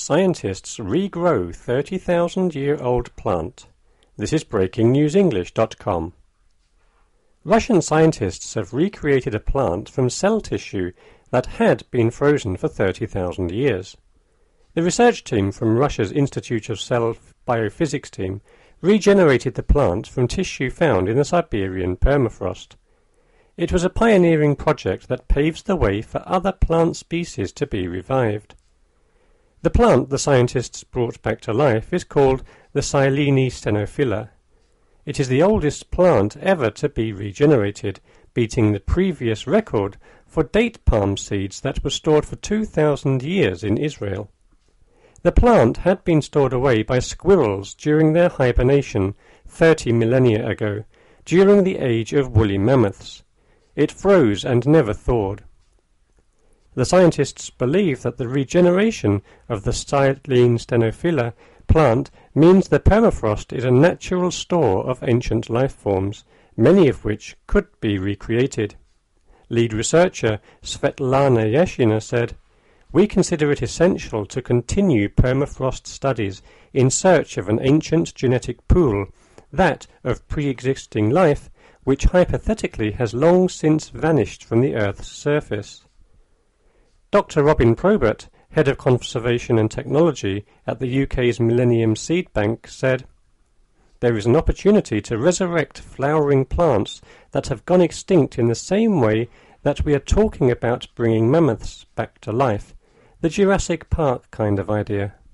Scientists regrow 30,000 year old plant. This is breakingnewsenglish.com. Russian scientists have recreated a plant from cell tissue that had been frozen for 30,000 years. The research team from Russia's Institute of Cell Biophysics team regenerated the plant from tissue found in the Siberian permafrost. It was a pioneering project that paves the way for other plant species to be revived. The plant the scientists brought back to life is called the Silene stenophylla. It is the oldest plant ever to be regenerated, beating the previous record for date palm seeds that were stored for 2,000 years in Israel. The plant had been stored away by squirrels during their hibernation 30 millennia ago, during the age of woolly mammoths. It froze and never thawed. The scientists believe that the regeneration of the Silene stenophylla plant means the permafrost is a natural store of ancient life forms, many of which could be recreated. Lead researcher Svetlana Yashina said, We consider it essential to continue permafrost studies in search of an ancient genetic pool, that of pre-existing life, which hypothetically has long since vanished from the Earth's surface. Dr. Robin Probert, Head of Conservation and Technology at the UK's Millennium Seed Bank, said, There is an opportunity to resurrect flowering plants that have gone extinct in the same way that we are talking about bringing mammoths back to life, the Jurassic Park kind of idea.